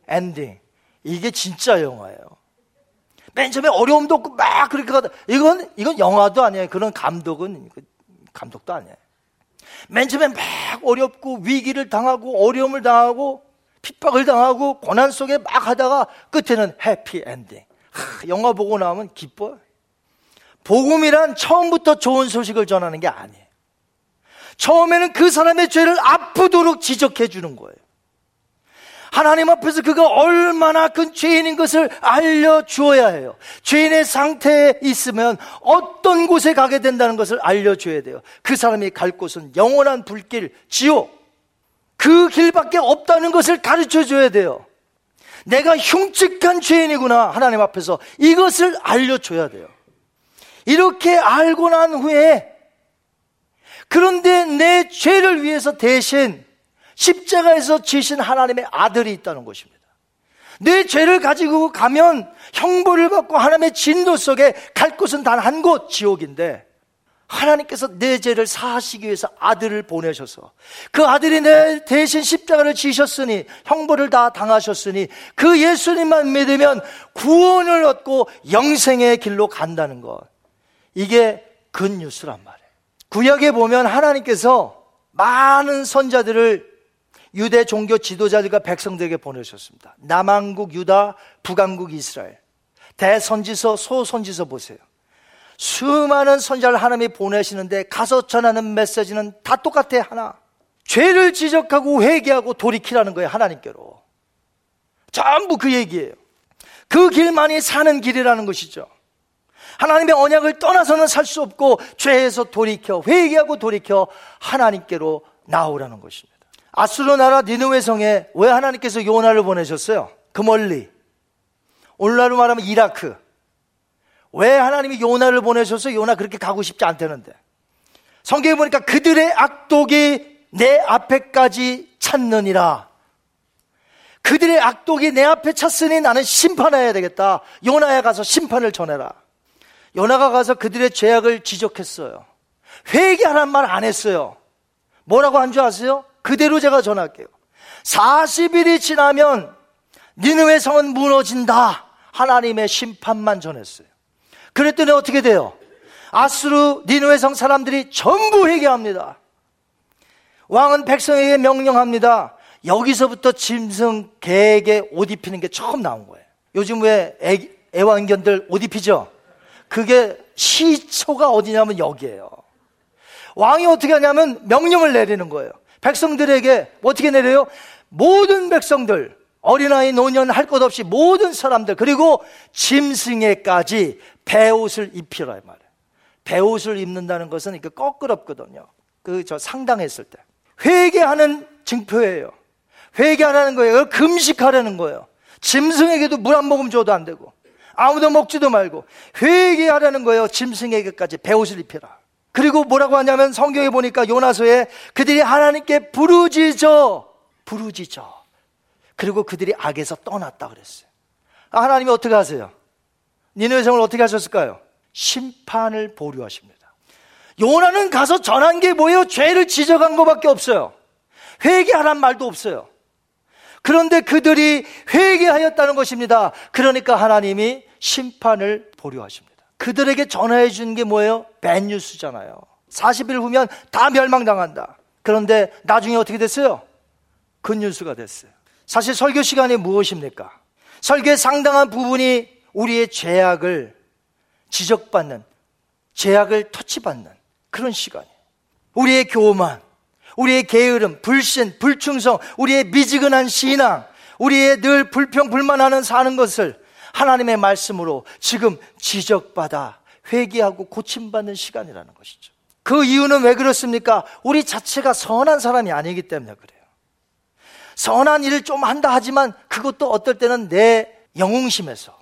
ending. 이게 진짜 영화예요. 맨 처음에 어려움도 없고 막 그렇게 가다 이건 이건 영화도 아니에요. 그런 감독은 감독도 아니에요. 맨 처음에 막 어렵고 위기를 당하고 어려움을 당하고 핍박을 당하고 고난 속에 막 하다가 끝에는 happy ending. 하, 영화 보고 나오면 기뻐요. 복음이란 처음부터 좋은 소식을 전하는 게 아니에요. 처음에는 그 사람의 죄를 아프도록 지적해 주는 거예요. 하나님 앞에서 그가 얼마나 큰 죄인인 것을 알려주어야 해요. 죄인의 상태에 있으면 어떤 곳에 가게 된다는 것을 알려줘야 돼요. 그 사람이 갈 곳은 영원한 불길, 지옥. 그 길밖에 없다는 것을 가르쳐 줘야 돼요. 내가 흉측한 죄인이구나. 하나님 앞에서 이것을 알려줘야 돼요. 이렇게 알고 난 후에 그런데 내 죄를 위해서 대신 십자가에서 지신 하나님의 아들이 있다는 것입니다. 내 죄를 가지고 가면 형벌을 받고 하나님의 진도 속에 갈 곳은 단 한 곳, 지옥인데 하나님께서 내 죄를 사하시기 위해서 아들을 보내셔서 그 아들이 내 대신 십자가를 지셨으니 형벌을 다 당하셨으니 그 예수님만 믿으면 구원을 얻고 영생의 길로 간다는 것. 이게 굿뉴스란 말이에요. 구약에 보면 하나님께서 많은 선자들을 유대 종교 지도자들과 백성들에게 보내셨습니다. 남한국 유다, 북한국 이스라엘. 대선지서, 소선지서 보세요. 수많은 선자를 하나님이 보내시는데 가서 전하는 메시지는 다 똑같아 하나. 죄를 지적하고 회개하고 돌이키라는 거예요 하나님께로. 전부 그 얘기예요. 그 길만이 사는 길이라는 것이죠. 하나님의 언약을 떠나서는 살 수 없고 죄에서 돌이켜 회개하고 돌이켜 하나님께로 나오라는 것입니다. 아수르 나라 니느웨 성에 왜 하나님께서 요나를 보내셨어요? 그 멀리. 오늘날로 말하면 이라크. 왜 하나님이 요나를 보내셔서 요나 그렇게 가고 싶지 않다는데. 성경에 보니까 그들의 악독이 내 앞에까지 찾느니라. 그들의 악독이 내 앞에 찼으니 나는 심판해야 되겠다. 요나에 가서 심판을 전해라. 요나가 가서 그들의 죄악을 지적했어요. 회개하란 말 안 했어요. 뭐라고 한 줄 아세요? 그대로 제가 전할게요. 40일이 지나면 니느웨 성은 무너진다. 하나님의 심판만 전했어요. 그랬더니 어떻게 돼요? 아수르 니느웨 성 사람들이 전부 회개합니다. 왕은 백성에게 명령합니다. 여기서부터 짐승, 개에게 옷 입히는 게 처음 나온 거예요. 요즘 왜 애, 애완견들 옷 입히죠? 그게 시초가 어디냐면 여기에요. 왕이 어떻게 하냐면 명령을 내리는 거예요. 백성들에게 어떻게 내려요? 모든 백성들, 어린아이, 노년 할 것 없이 모든 사람들, 그리고 짐승에까지 배옷을 입히라 이 말이에요. 배옷을 입는다는 것은 이렇게 거끄럽거든요. 그 저 상당했을 때. 회개하는 증표예요. 회개하라는 거예요. 금식하라는 거예요. 짐승에게도 물 한 모금 줘도 안 되고. 아무도 먹지도 말고 회개하라는 거예요. 짐승에게까지 배옷을 입혀라. 그리고 뭐라고 하냐면 성경에 보니까 요나서에 그들이 하나님께 부르짖어 부르짖어 그리고 그들이 악에서 떠났다 그랬어요. 아, 하나님이 어떻게 하세요? 니네 성을 어떻게 하셨을까요? 심판을 보류하십니다. 요나는 가서 전한 게 뭐예요? 죄를 지적한 것밖에 없어요. 회개하란 말도 없어요. 그런데 그들이 회개하였다는 것입니다. 그러니까 하나님이 심판을 보류하십니다. 그들에게 전화해 주는 게 뭐예요? 밴뉴스잖아요. 40일 후면 다 멸망당한다. 그런데 나중에 어떻게 됐어요? 굿뉴스가 됐어요. 사실 설교 시간이 무엇입니까? 설교의 상당한 부분이 우리의 죄악을 지적받는, 죄악을 터치받는 그런 시간이에요. 우리의 교만, 우리의 게으름, 불신, 불충성, 우리의 미지근한 신앙, 우리의 늘 불평, 불만하는 사는 것을 하나님의 말씀으로 지금 지적받아 회개하고 고침받는 시간이라는 것이죠. 그 이유는 왜 그렇습니까? 우리 자체가 선한 사람이 아니기 때문에 그래요. 선한 일을 좀 한다 하지만 그것도 어떨 때는 내 영웅심에서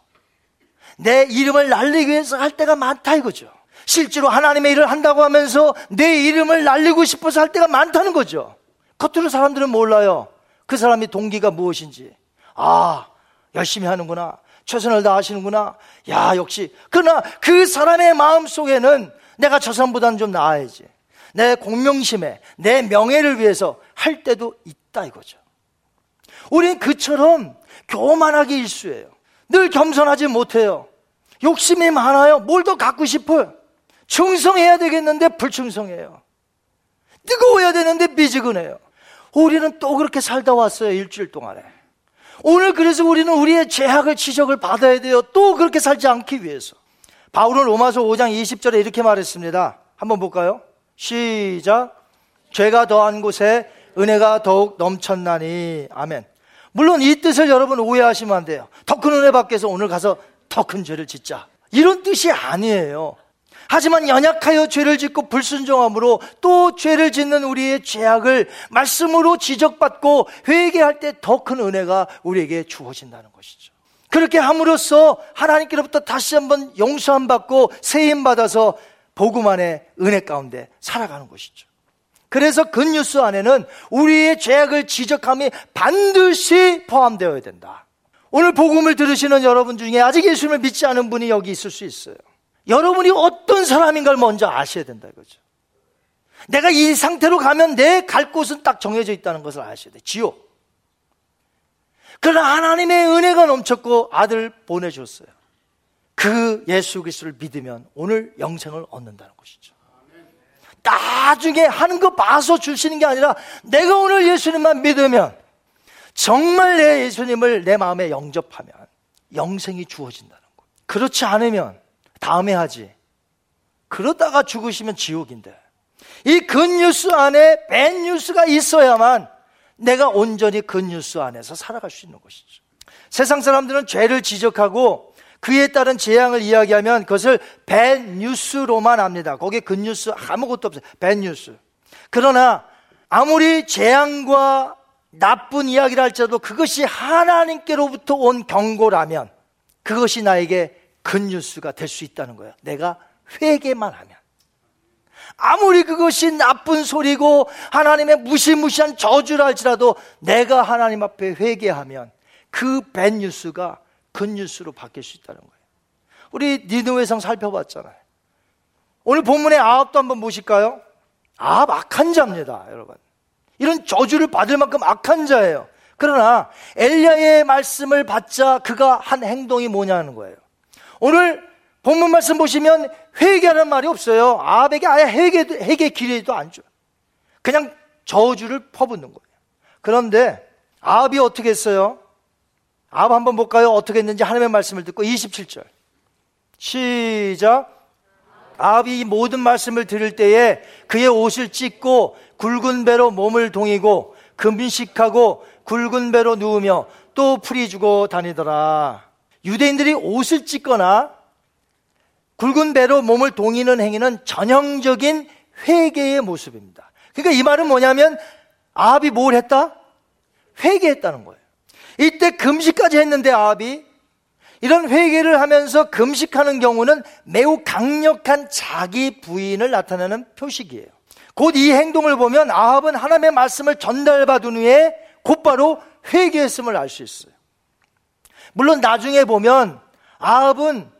내 이름을 날리기 위해서 할 때가 많다 이거죠. 실제로 하나님의 일을 한다고 하면서 내 이름을 날리고 싶어서 할 때가 많다는 거죠. 겉으로 사람들은 몰라요. 그 사람이 동기가 무엇인지. 아, 열심히 하는구나. 최선을 다하시는구나. 야, 역시. 그러나 그 사람의 마음 속에는 내가 저 사람보다는 좀 나아야지. 내 공명심에, 내 명예를 위해서 할 때도 있다 이거죠. 우리는 그처럼 교만하게 일수예요. 늘 겸손하지 못해요. 욕심이 많아요. 뭘 더 갖고 싶어요. 충성해야 되겠는데 불충성해요. 뜨거워야 되는데 미지근해요. 우리는 또 그렇게 살다 왔어요. 일주일 동안에. 오늘 그래서 우리는 우리의 죄악을 지적을 받아야 돼요. 또 그렇게 살지 않기 위해서. 바울은 로마서 5장 20절에 이렇게 말했습니다. 한번 볼까요? 시작. 죄가 더한 곳에 은혜가 더욱 넘쳤나니. 아멘. 물론 이 뜻을 여러분 오해하시면 안 돼요. 더 큰 은혜 받게서 오늘 가서 더 큰 죄를 짓자. 이런 뜻이 아니에요. 하지만 연약하여 죄를 짓고 불순종함으로 또 죄를 짓는 우리의 죄악을 말씀으로 지적받고 회개할 때 더 큰 은혜가 우리에게 주어진다는 것이죠. 그렇게 함으로써 하나님께로부터 다시 한번 용서함 받고 세임 받아서 복음 안에 은혜 가운데 살아가는 것이죠. 그래서 그 뉴스 안에는 우리의 죄악을 지적함이 반드시 포함되어야 된다. 오늘 복음을 들으시는 여러분 중에 아직 예수님을 믿지 않은 분이 여기 있을 수 있어요. 여러분이 어떤 사람인가를 먼저 아셔야 된다 이거죠. 내가 이 상태로 가면 내 갈 곳은 딱 정해져 있다는 것을 아셔야 돼. 지옥. 그러나 하나님의 은혜가 넘쳤고 아들 보내줬어요. 그 예수 그리스도를 믿으면 오늘 영생을 얻는다는 것이죠. 딱 나중에 하는 거 봐서 주시는 게 아니라 내가 오늘 예수님만 믿으면 정말 내 예수님을 내 마음에 영접하면 영생이 주어진다는 거. 그렇지 않으면 다음에 하지. 그러다가 죽으시면 지옥인데. 이 굿뉴스 안에 밴뉴스가 있어야만 내가 온전히 굿뉴스 안에서 살아갈 수 있는 것이죠. 세상 사람들은 죄를 지적하고 그에 따른 재앙을 이야기하면 그것을 밴뉴스로만 합니다. 거기에 굿뉴스 아무것도 없어요. 밴뉴스. 그러나 아무리 재앙과 나쁜 이야기를 할지라도 그것이 하나님께로부터 온 경고라면 그것이 나에게 굿뉴스가 될 수 있다는 거예요. 내가 회개만 하면. 아무리 그것이 나쁜 소리고 하나님의 무시무시한 저주를 할지라도 내가 하나님 앞에 회개하면 그 밴뉴스가 굿뉴스로 바뀔 수 있다는 거예요. 우리 니누웨성 살펴봤잖아요. 오늘 본문의 아합도 한번 보실까요? 아합 악한 자입니다, 여러분. 이런 저주를 받을 만큼 악한 자예요. 그러나 엘리야의 말씀을 받자 그가 한 행동이 뭐냐는 거예요. 오늘 본문 말씀 보시면 회개하는 말이 없어요. 아합에게 아예 회개, 회개 기회도 안 줘요. 그냥 저주를 퍼붓는 거예요. 그런데 아합이 어떻게 했어요? 아합 한번 볼까요? 어떻게 했는지 하나님의 말씀을 듣고 27절. 시작. 아합이 이 모든 말씀을 들을 때에 그의 옷을 찢고 굵은 배로 몸을 동이고 금식하고 굵은 배로 누우며 또 풀이 주고 다니더라. 유대인들이 옷을 찢거나 굵은 배로 몸을 동이는 행위는 전형적인 회개의 모습입니다. 그러니까 이 말은 뭐냐면 아합이 뭘 했다? 회개했다는 거예요. 이때 금식까지 했는데 아합이 이런 회개를 하면서 금식하는 경우는 매우 강력한 자기 부인을 나타내는 표식이에요. 곧 이 행동을 보면 아합은 하나님의 말씀을 전달받은 후에 곧바로 회개했음을 알 수 있어요. 물론 나중에 보면 아합은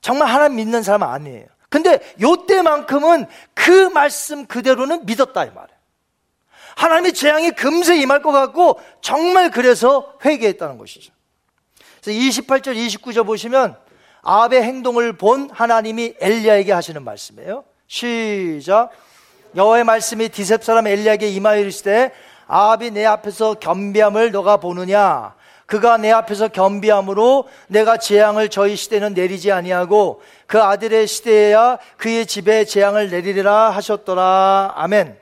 정말 하나님 믿는 사람 아니에요. 근데 요때만큼은 그 말씀 그대로는 믿었다 이 말이에요. 하나님의 재앙이 금세 임할 것 같고 정말 그래서 회개했다는 것이죠. 그래서 28절 29절 보시면 아합의 행동을 본 하나님이 엘리야에게 하시는 말씀이에요. 시작. 여호와의 말씀이 디셉 사람 엘리야에게 임하여 이르시되 아합이 내 앞에서 겸비함을 너가 보느냐 그가 내 앞에서 겸비함으로 내가 재앙을 저희 시대는 내리지 아니하고 그 아들의 시대에야 그의 집에 재앙을 내리리라 하셨더라. 아멘.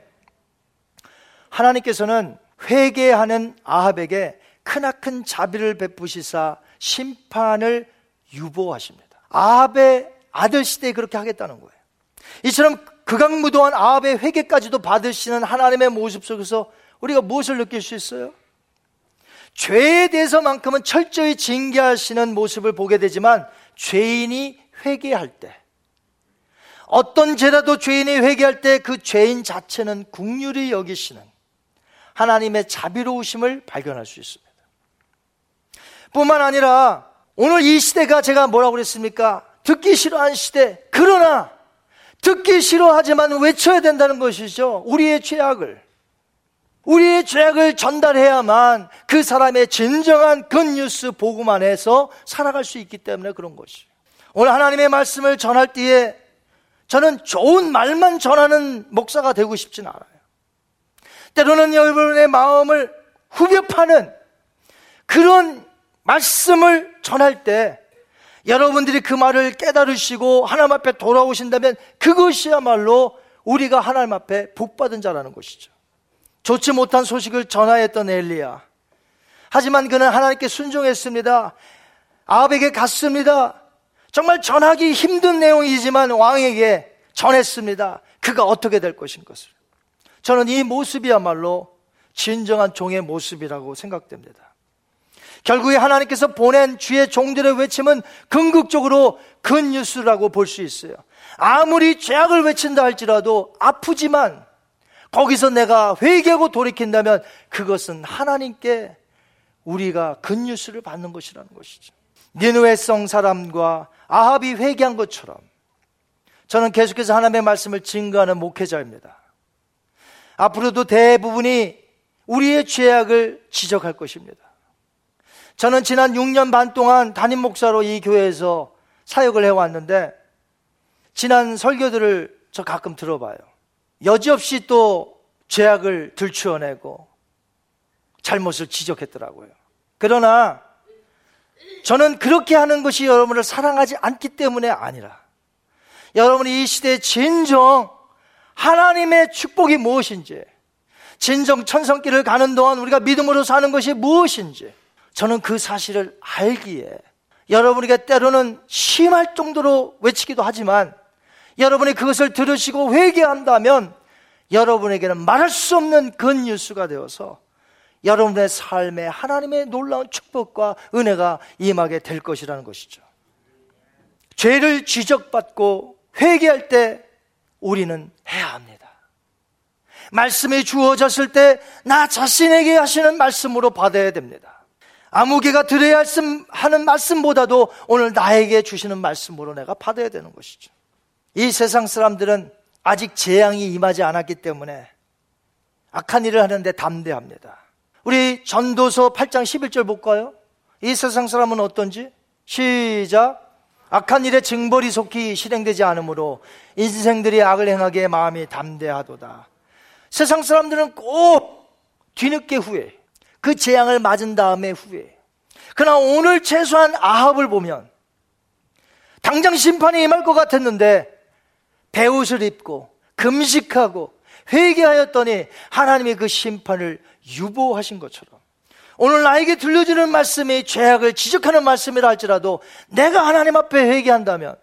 하나님께서는 회개하는 아합에게 크나큰 자비를 베푸시사 심판을 유보하십니다. 아합의 아들 시대에 그렇게 하겠다는 거예요. 이처럼 극악무도한 아합의 회개까지도 받으시는 하나님의 모습 속에서 우리가 무엇을 느낄 수 있어요? 죄에 대해서만큼은 철저히 징계하시는 모습을 보게 되지만 죄인이 회개할 때 어떤 죄라도 죄인이 회개할 때 그 죄인 자체는 국률이 여기시는 하나님의 자비로우심을 발견할 수 있습니다. 뿐만 아니라 오늘 이 시대가 제가 뭐라고 그랬습니까? 듣기 싫어하는 시대. 그러나 듣기 싫어하지만 외쳐야 된다는 것이죠. 우리의 죄악을. 우리의 죄악을 전달해야만 그 사람의 진정한 굿뉴스 보고만 해서 살아갈 수 있기 때문에 그런 것이. 오늘 하나님의 말씀을 전할 때에 저는 좋은 말만 전하는 목사가 되고 싶진 않아요. 때로는 여러분의 마음을 후벼 파는 그런 말씀을 전할 때 여러분들이 그 말을 깨달으시고 하나님 앞에 돌아오신다면 그것이야말로 우리가 하나님 앞에 복받은 자라는 것이죠. 좋지 못한 소식을 전하였던 엘리야. 하지만 그는 하나님께 순종했습니다. 아합에게 갔습니다. 정말 전하기 힘든 내용이지만 왕에게 전했습니다. 그가 어떻게 될 것인 것을. 저는 이 모습이야말로 진정한 종의 모습이라고 생각됩니다. 결국에 하나님께서 보낸 주의 종들의 외침은 궁극적으로 근 뉴스라고 볼 수 있어요. 아무리 죄악을 외친다 할지라도 아프지만 거기서 내가 회개하고 돌이킨다면 그것은 하나님께 우리가 근뉴스를 받는 것이라는 것이죠. 니누의 성 사람과 아합이 회개한 것처럼 저는 계속해서 하나님의 말씀을 증거하는 목회자입니다. 앞으로도 대부분이 우리의 죄악을 지적할 것입니다. 저는 지난 6년 반 동안 담임 목사로 이 교회에서 사역을 해왔는데 지난 설교들을 저 가끔 들어봐요. 여지없이 또 죄악을 들추어내고 잘못을 지적했더라고요. 그러나 저는 그렇게 하는 것이 여러분을 사랑하지 않기 때문에 아니라 여러분이 이 시대에 진정 하나님의 축복이 무엇인지 진정 천성길을 가는 동안 우리가 믿음으로 사는 것이 무엇인지 저는 그 사실을 알기에 여러분에게 때로는 심할 정도로 외치기도 하지만 여러분이 그것을 들으시고 회개한다면 여러분에게는 말할 수 없는 근뉴스가 되어서 여러분의 삶에 하나님의 놀라운 축복과 은혜가 임하게 될 것이라는 것이죠. 죄를 지적받고 회개할 때 우리는 해야 합니다. 말씀이 주어졌을 때 나 자신에게 하시는 말씀으로 받아야 됩니다. 아무개가 드려야 하는 말씀보다도 오늘 나에게 주시는 말씀으로 내가 받아야 되는 것이죠. 이 세상 사람들은 아직 재앙이 임하지 않았기 때문에 악한 일을 하는데 담대합니다. 우리 전도서 8장 11절 볼까요? 이 세상 사람은 어떤지? 시작. 악한 일에 징벌이 속히 실행되지 않으므로 인생들이 악을 행하기에 마음이 담대하도다. 세상 사람들은 꼭 뒤늦게 후회, 그 재앙을 맞은 다음에 후회. 그러나 오늘 최소한 아합을 보면 당장 심판이 임할 것 같았는데 배옷을 입고 금식하고 회개하였더니 하나님의 그 심판을 유보하신 것처럼 오늘 나에게 들려주는 말씀이 죄악을 지적하는 말씀이라 할지라도 내가 하나님 앞에 회개한다면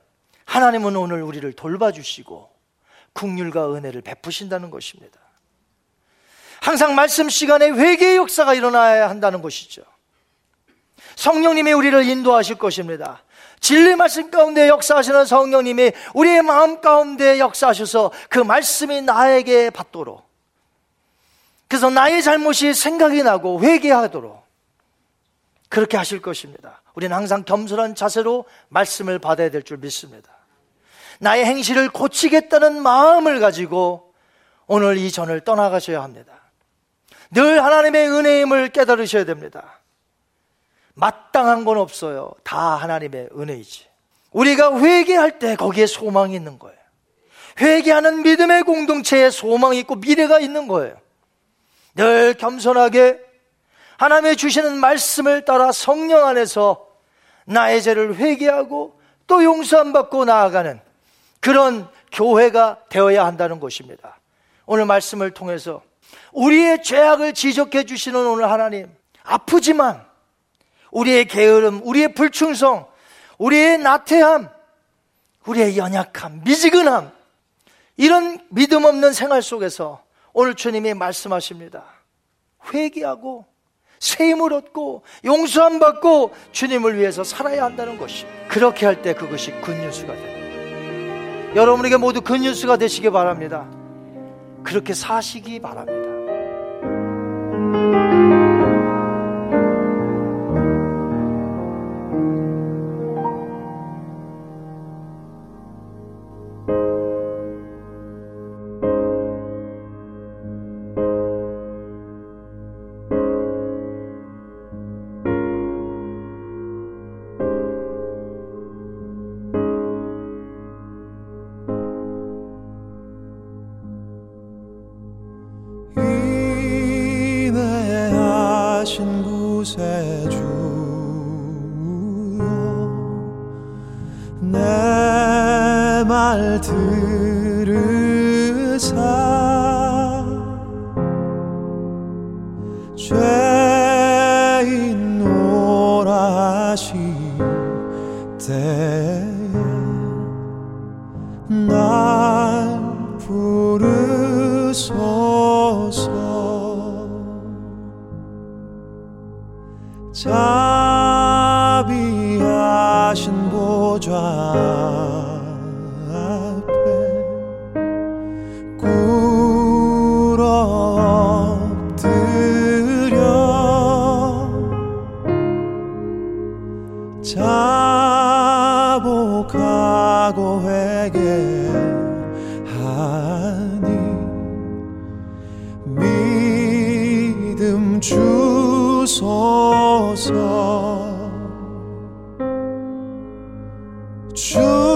하나님은 오늘 우리를 돌봐주시고 국률과 은혜를 베푸신다는 것입니다. 항상 말씀 시간에 회개의 역사가 일어나야 한다는 것이죠. 성령님이 우리를 인도하실 것입니다. 진리 말씀 가운데 역사하시는 성령님이 우리의 마음 가운데 역사하셔서 그 말씀이 나에게 받도록 그래서 나의 잘못이 생각이 나고 회개하도록 그렇게 하실 것입니다. 우리는 항상 겸손한 자세로 말씀을 받아야 될 줄 믿습니다. 나의 행실을 고치겠다는 마음을 가지고 오늘 이 전을 떠나가셔야 합니다. 늘 하나님의 은혜임을 깨달으셔야 됩니다. 마땅한 건 없어요. 다 하나님의 은혜이지. 우리가 회개할 때 거기에 소망이 있는 거예요. 회개하는 믿음의 공동체에 소망이 있고 미래가 있는 거예요. 늘 겸손하게 하나님의 주시는 말씀을 따라 성령 안에서 나의 죄를 회개하고 또 용서함 받고 나아가는 그런 교회가 되어야 한다는 것입니다. 오늘 말씀을 통해서 우리의 죄악을 지적해 주시는 오늘 하나님 아프지만 우리의 게으름, 우리의 불충성, 우리의 나태함, 우리의 연약함, 미지근함, 이런 믿음 없는 생활 속에서 오늘 주님이 말씀하십니다. 회개하고 세임을 얻고 용서함 받고 주님을 위해서 살아야 한다는 것이 그렇게 할 때 그것이 굿뉴스가 됩니다. 여러분에게 모두 굿뉴스가 되시기 바랍니다. 그렇게 사시기 바랍니다. 주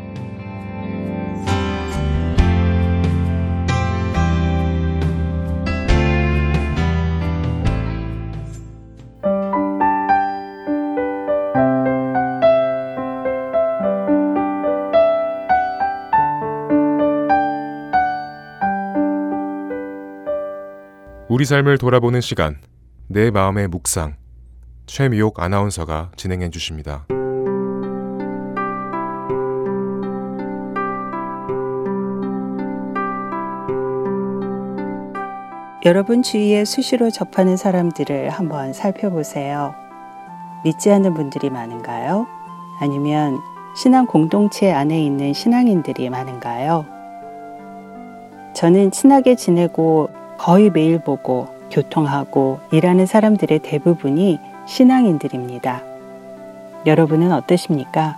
우리 삶을 돌아보는 시간, 내 마음의 묵상. 최미옥 아나운서가 진행해 주십니다. 여러분 주위에 수시로 접하는 사람들을 한번 살펴보세요. 믿지 않는 분들이 많은가요? 아니면 신앙 공동체 안에 있는 신앙인들이 많은가요? 저는 친하게 지내고 거의 매일 보고 교통하고 일하는 사람들의 대부분이 신앙인들입니다. 여러분은 어떠십니까?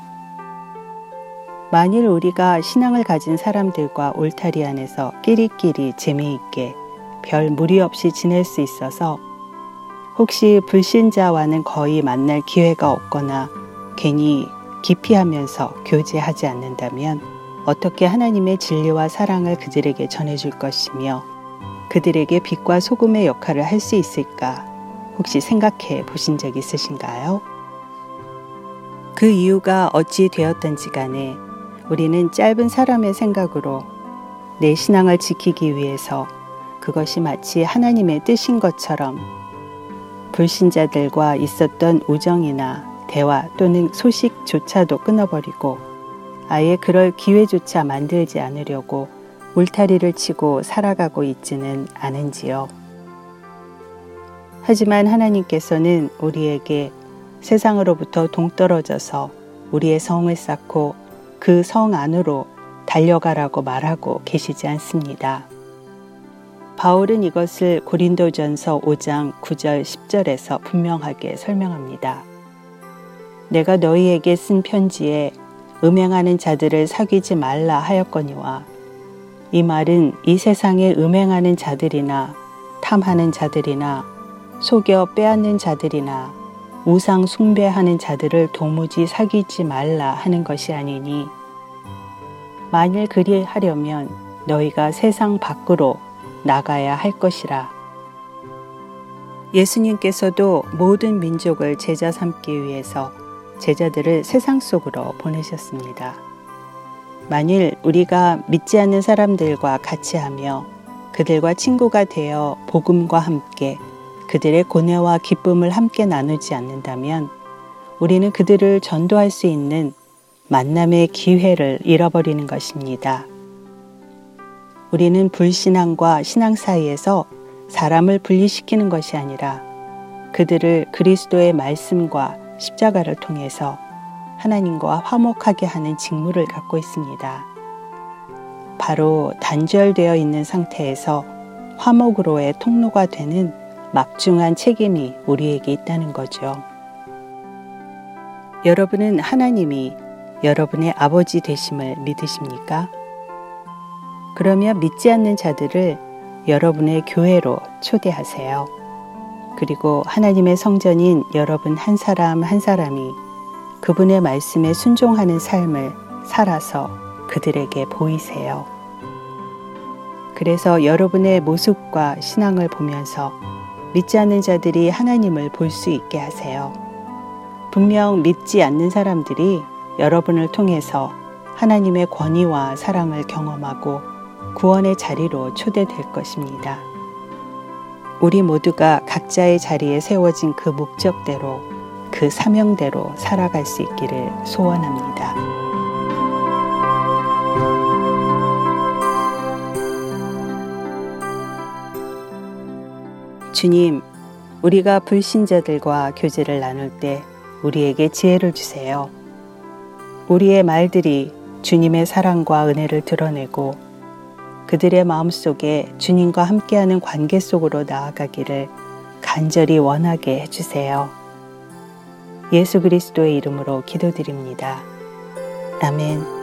만일 우리가 신앙을 가진 사람들과 울타리 안에서 끼리끼리 재미있게 별 무리 없이 지낼 수 있어서 혹시 불신자와는 거의 만날 기회가 없거나 괜히 기피하면서 교제하지 않는다면 어떻게 하나님의 진리와 사랑을 그들에게 전해줄 것이며 그들에게 빛과 소금의 역할을 할 수 있을까 혹시 생각해 보신 적 있으신가요? 그 이유가 어찌 되었던지 간에 우리는 짧은 사람의 생각으로 내 신앙을 지키기 위해서 그것이 마치 하나님의 뜻인 것처럼 불신자들과 있었던 우정이나 대화 또는 소식조차도 끊어버리고 아예 그럴 기회조차 만들지 않으려고 울타리를 치고 살아가고 있지는 않은지요. 하지만 하나님께서는 우리에게 세상으로부터 동떨어져서 우리의 성을 쌓고 그 성 안으로 달려가라고 말하고 계시지 않습니다. 바울은 이것을 고린도전서 5장 9절 10절에서 분명하게 설명합니다. 내가 너희에게 쓴 편지에 음행하는 자들을 사귀지 말라 하였거니와 이 말은 이 세상에 음행하는 자들이나 탐하는 자들이나 속여 빼앗는 자들이나 우상 숭배하는 자들을 도무지 사귀지 말라 하는 것이 아니니 만일 그리하려면 너희가 세상 밖으로 나가야 할 것이라. 예수님께서도 모든 민족을 제자 삼기 위해서 제자들을 세상 속으로 보내셨습니다. 만일 우리가 믿지 않는 사람들과 같이 하며 그들과 친구가 되어 복음과 함께 그들의 고뇌와 기쁨을 함께 나누지 않는다면 우리는 그들을 전도할 수 있는 만남의 기회를 잃어버리는 것입니다. 우리는 불신앙과 신앙 사이에서 사람을 분리시키는 것이 아니라 그들을 그리스도의 말씀과 십자가를 통해서 하나님과 화목하게 하는 직무를 갖고 있습니다. 바로 단절되어 있는 상태에서 화목으로의 통로가 되는 막중한 책임이 우리에게 있다는 거죠. 여러분은 하나님이 여러분의 아버지 되심을 믿으십니까? 그러면 믿지 않는 자들을 여러분의 교회로 초대하세요. 그리고 하나님의 성전인 여러분 한 사람 한 사람이 그분의 말씀에 순종하는 삶을 살아서 그들에게 보이세요. 그래서 여러분의 모습과 신앙을 보면서 믿지 않는 자들이 하나님을 볼 수 있게 하세요. 분명 믿지 않는 사람들이 여러분을 통해서 하나님의 권위와 사랑을 경험하고 구원의 자리로 초대될 것입니다. 우리 모두가 각자의 자리에 세워진 그 목적대로 그 사명대로 살아갈 수 있기를 소원합니다. 주님, 우리가 불신자들과 교제를 나눌 때 우리에게 지혜를 주세요. 우리의 말들이 주님의 사랑과 은혜를 드러내고 그들의 마음 속에 주님과 함께하는 관계 속으로 나아가기를 간절히 원하게 해주세요. 예수 그리스도의 이름으로 기도드립니다. 아멘.